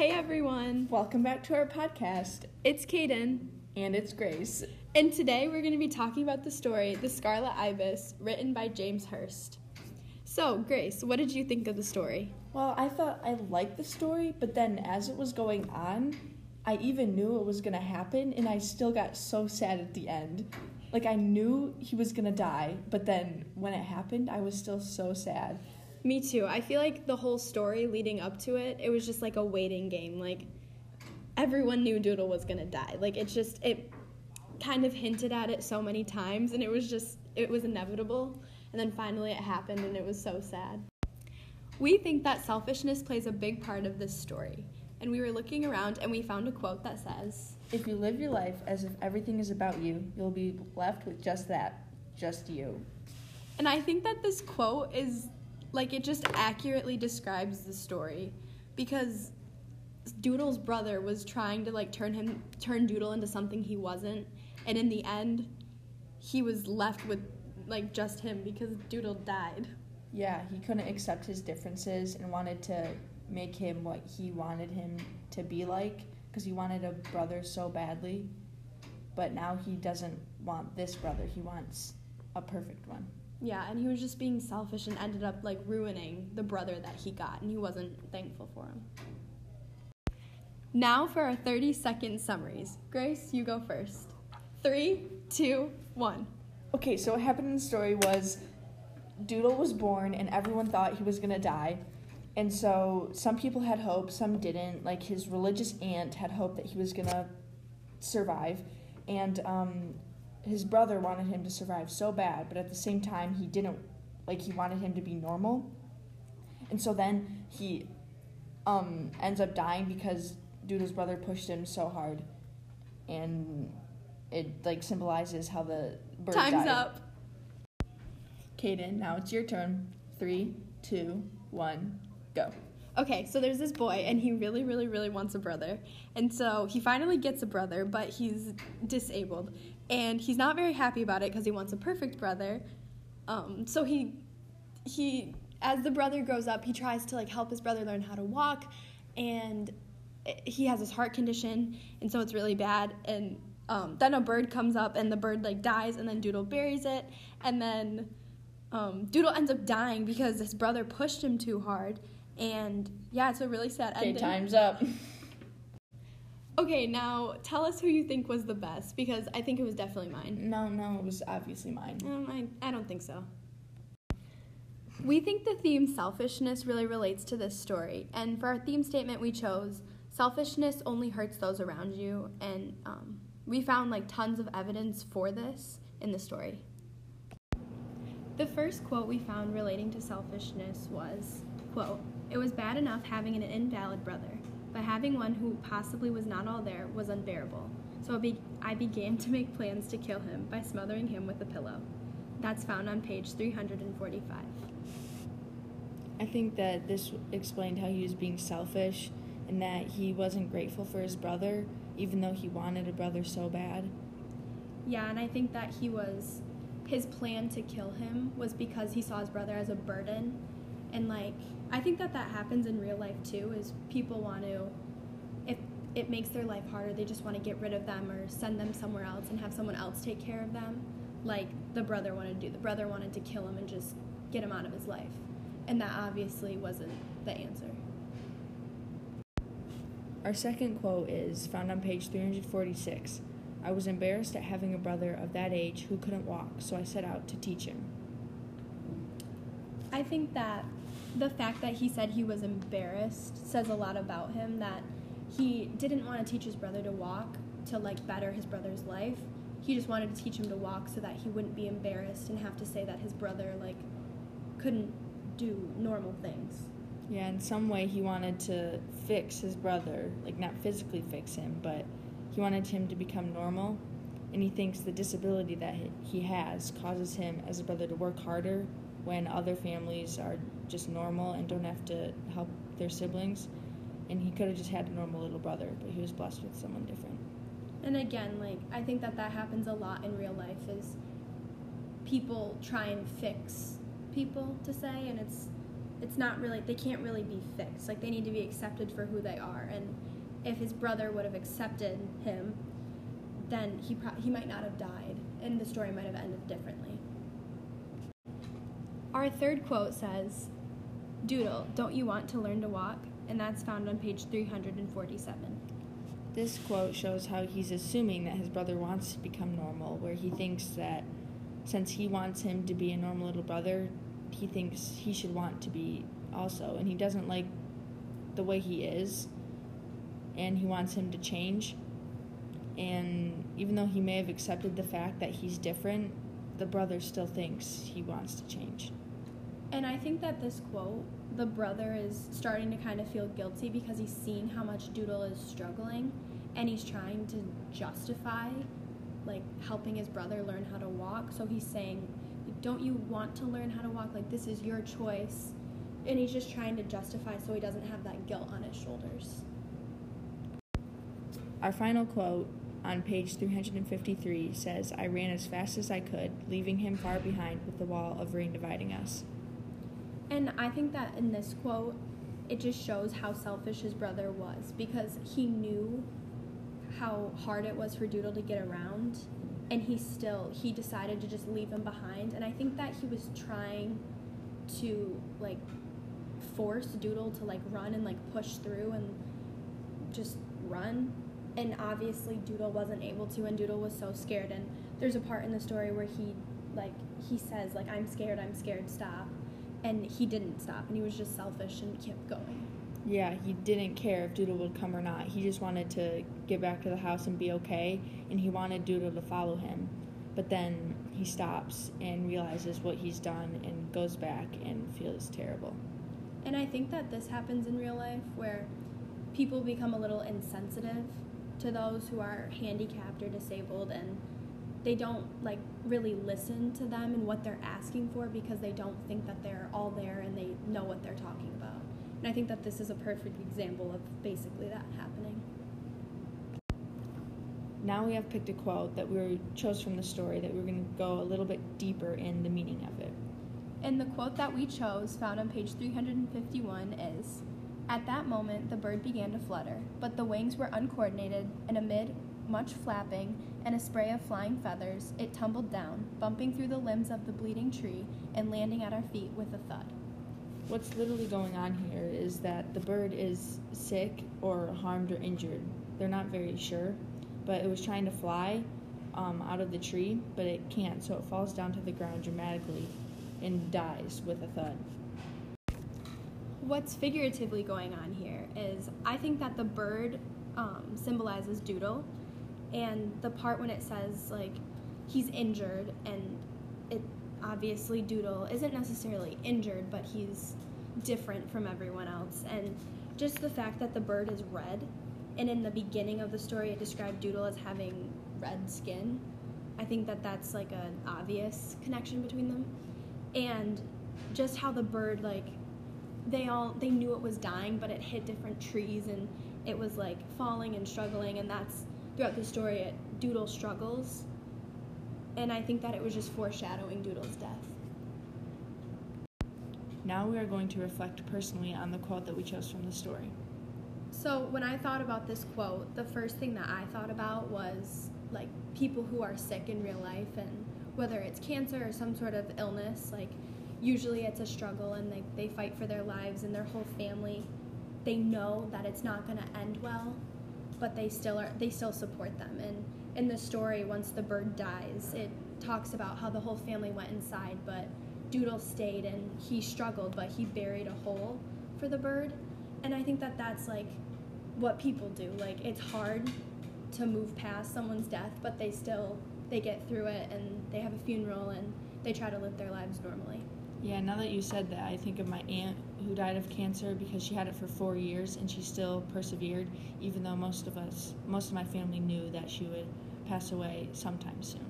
Hey everyone, Welcome back to our podcast, it's Kaden, and it's Grace. and today we're going to be talking about the story The Scarlet Ibis, written by James Hurst. So, Grace, what did you think of the story? Well, I thought I liked the story, but then as it was going on, I even knew it was gonna happen, and I still got so sad at the end. Like, I knew he was gonna die, but then when it happened, I was still so sad. Me too. I feel like the whole story leading up to it, it was just like a waiting game. Like, everyone knew Doodle was going to die. Like, it's just, it kind of hinted at it so many times, and it was just, it was inevitable. And then finally it happened, and it was so sad. We think that selfishness plays a big part of this story. And we were looking around and we found a quote that says, If you live your life as if everything is about you, you'll be left with just that, just you. And I think that this quote is like it just accurately describes the story because Doodle's brother was trying to like turn him turn Doodle into something he wasn't and in the end he was left with like just him because Doodle died. Yeah, he couldn't accept his differences and wanted to make him what he wanted him to be like because he wanted a brother so badly. But now he doesn't want this brother, he wants a perfect one. Yeah, and he was just being selfish and ended up like ruining the brother that he got and he wasn't thankful for him. Now for our 30 second summaries. Grace, you go first. Three, two, one. Okay, so what happened in the story was Doodle was born and everyone thought he was gonna die. And so some people had hope, some didn't. Like his religious aunt had hope that he was gonna survive. And um, his brother wanted him to survive so bad, but at the same time, he didn't, like, he wanted him to be normal. And so then he um, ends up dying because Doodle's brother pushed him so hard. And it, like, symbolizes how the bird Time's died. up. Kaden, now it's your turn. Three, two, one, go. Okay, so there's this boy, and he really, really, really wants a brother. And so he finally gets a brother, but he's disabled. And he's not very happy about it because he wants a perfect brother. Um, so he, he, as the brother grows up, he tries to like help his brother learn how to walk, and he has his heart condition, and so it's really bad. And um, then a bird comes up, and the bird like dies, and then Doodle buries it, and then um, Doodle ends up dying because his brother pushed him too hard. And yeah, it's a really sad Okay, ending. time's up. Okay, now tell us who you think was the best because I think it was definitely mine. No, no, it was obviously mine. Um, I, I don't think so. We think the theme selfishness really relates to this story, and for our theme statement, we chose selfishness only hurts those around you, and um, we found like tons of evidence for this in the story. The first quote we found relating to selfishness was, quote, It was bad enough having an invalid brother, but having one who possibly was not all there was unbearable. So I, be- I began to make plans to kill him by smothering him with a pillow. That's found on page 345. I think that this explained how he was being selfish and that he wasn't grateful for his brother, even though he wanted a brother so bad. Yeah, and I think that he was his plan to kill him was because he saw his brother as a burden and like I think that that happens in real life too is people want to if it makes their life harder they just want to get rid of them or send them somewhere else and have someone else take care of them like the brother wanted to do the brother wanted to kill him and just get him out of his life and that obviously wasn't the answer Our second quote is found on page 346. I was embarrassed at having a brother of that age who couldn't walk, so I set out to teach him. I think that the fact that he said he was embarrassed says a lot about him that he didn't want to teach his brother to walk to like better his brother's life. He just wanted to teach him to walk so that he wouldn't be embarrassed and have to say that his brother like couldn't do normal things. Yeah, in some way he wanted to fix his brother, like not physically fix him, but he wanted him to become normal. And he thinks the disability that he- has causes him as a brother to work harder when other families are just normal and don't have to help their siblings. And he could have just had a normal little brother, but he was blessed with someone different. And again, like I think that that happens a lot in real life is people try and fix people to say and it's it's not really they can't really be fixed. Like they need to be accepted for who they are. And if his brother would have accepted him, then he pro- he might not have died, and the story might have ended differently. Our third quote says, "Doodle, don't you want to learn to walk?" And that's found on page 347. This quote shows how he's assuming that his brother wants to become normal, where he thinks that since he wants him to be a normal little brother, he thinks he should want to be also. And he doesn't like the way he is, and he wants him to change. And even though he may have accepted the fact that he's different, the brother still thinks he wants to change. And I think that this quote, the brother is starting to kind of feel guilty because he's seeing how much Doodle is struggling and he's trying to justify like helping his brother learn how to walk. So he's saying, "Don't you want to learn how to walk? Like this is your choice." And he's just trying to justify so he doesn't have that guilt on his shoulders. Our final quote on page 353 says, I ran as fast as I could, leaving him far behind with the wall of rain dividing us. And I think that in this quote, it just shows how selfish his brother was because he knew how hard it was for Doodle to get around. And he still he decided to just leave him behind. And I think that he was trying to like force Doodle to like run and like push through and just run. And obviously Doodle wasn't able to and Doodle was so scared. And there's a part in the story where he like he says like I'm scared, I'm scared, stop. And he didn't stop and he was just selfish and kept going. Yeah, he didn't care if Doodle would come or not. He just wanted to get back to the house and be okay and he wanted Doodle to follow him. But then he stops and realizes what he's done and goes back and feels terrible. And I think that this happens in real life where people become a little insensitive to those who are handicapped or disabled and they don't like really listen to them and what they're asking for because they don't think that they're all there and they know what they're talking about. And I think that this is a perfect example of basically that happening. Now we have picked a quote that we chose from the story that we're going to go a little bit deeper in the meaning of it. And the quote that we chose, found on page 351, is At that moment, the bird began to flutter, but the wings were uncoordinated, and amid much flapping and a spray of flying feathers, it tumbled down, bumping through the limbs of the bleeding tree and landing at our feet with a thud. What's literally going on here is that the bird is sick or harmed or injured. They're not very sure, but it was trying to fly um, out of the tree, but it can't, so it falls down to the ground dramatically and dies with a thud. What's figuratively going on here is I think that the bird um, symbolizes Doodle, and the part when it says like he's injured and it obviously Doodle isn't necessarily injured, but he's different from everyone else, and just the fact that the bird is red, and in the beginning of the story it described Doodle as having red skin. I think that that's like an obvious connection between them and just how the bird like they all they knew it was dying but it hit different trees and it was like falling and struggling and that's throughout the story it doodle struggles. And i think that it was just foreshadowing doodle's death. Now we are going to reflect personally on the quote that we chose from the story. so when i thought about this quote the first thing that i thought about was like people who are sick in real life and whether it's cancer or some sort of illness like usually it's a struggle and they, they fight for their lives and their whole family. They know that it's not going to end well but they still are they still support them. And in the story once the bird dies it talks about how the whole family went inside but doodle stayed and he struggled but he buried a hole for the bird. And i think that that's like what people do. Like it's hard to move past someone's death but they still they get through it and they have a funeral and they try to live their lives normally Yeah, now that you said that, I think of my aunt who died of cancer because she had it for four years and she still persevered, even though most of us, most of my family knew that she would pass away sometime soon.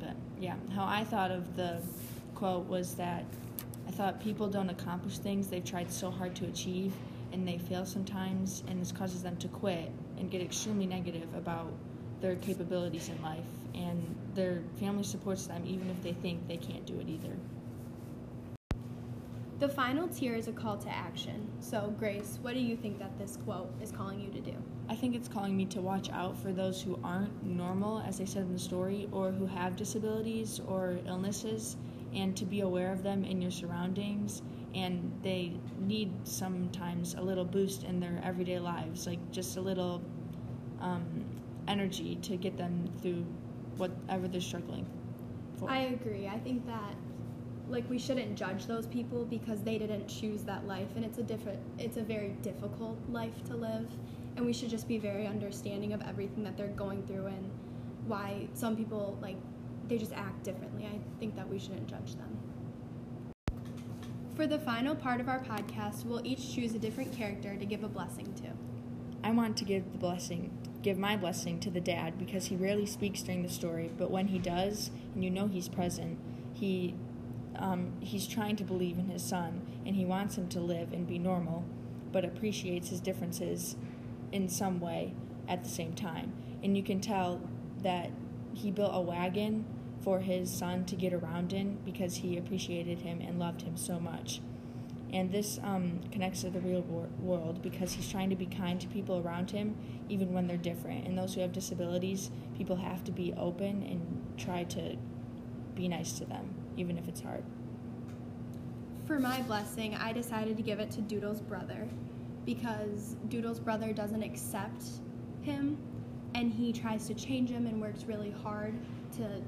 But yeah, how I thought of the quote was that I thought people don't accomplish things they've tried so hard to achieve and they fail sometimes, and this causes them to quit and get extremely negative about their capabilities in life, and their family supports them even if they think they can't do it either. The final tier is a call to action. So, Grace, what do you think that this quote is calling you to do? I think it's calling me to watch out for those who aren't normal, as they said in the story, or who have disabilities or illnesses, and to be aware of them in your surroundings. And they need sometimes a little boost in their everyday lives, like just a little um, energy to get them through whatever they're struggling for. I agree. I think that like we shouldn't judge those people because they didn't choose that life and it's a different it's a very difficult life to live and we should just be very understanding of everything that they're going through and why some people like they just act differently. I think that we shouldn't judge them. For the final part of our podcast, we'll each choose a different character to give a blessing to. I want to give the blessing, give my blessing to the dad because he rarely speaks during the story, but when he does, and you know he's present, he um, he's trying to believe in his son and he wants him to live and be normal, but appreciates his differences in some way at the same time. And you can tell that he built a wagon for his son to get around in because he appreciated him and loved him so much. And this um, connects to the real wor- world because he's trying to be kind to people around him, even when they're different. And those who have disabilities, people have to be open and try to be nice to them, even if it's hard. For my blessing, I decided to give it to Doodle's brother because Doodle's brother doesn't accept him and he tries to change him and works really hard to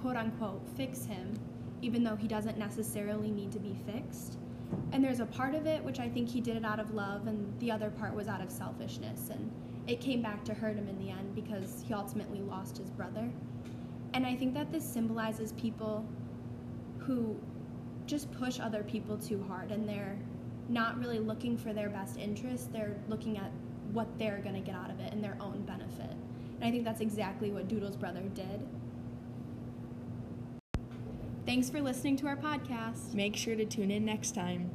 quote unquote fix him, even though he doesn't necessarily need to be fixed. And there's a part of it which I think he did it out of love, and the other part was out of selfishness. And it came back to hurt him in the end because he ultimately lost his brother. And I think that this symbolizes people who just push other people too hard and they're not really looking for their best interest, they're looking at what they're going to get out of it and their own benefit. And I think that's exactly what Doodle's brother did. Thanks for listening to our podcast. Make sure to tune in next time.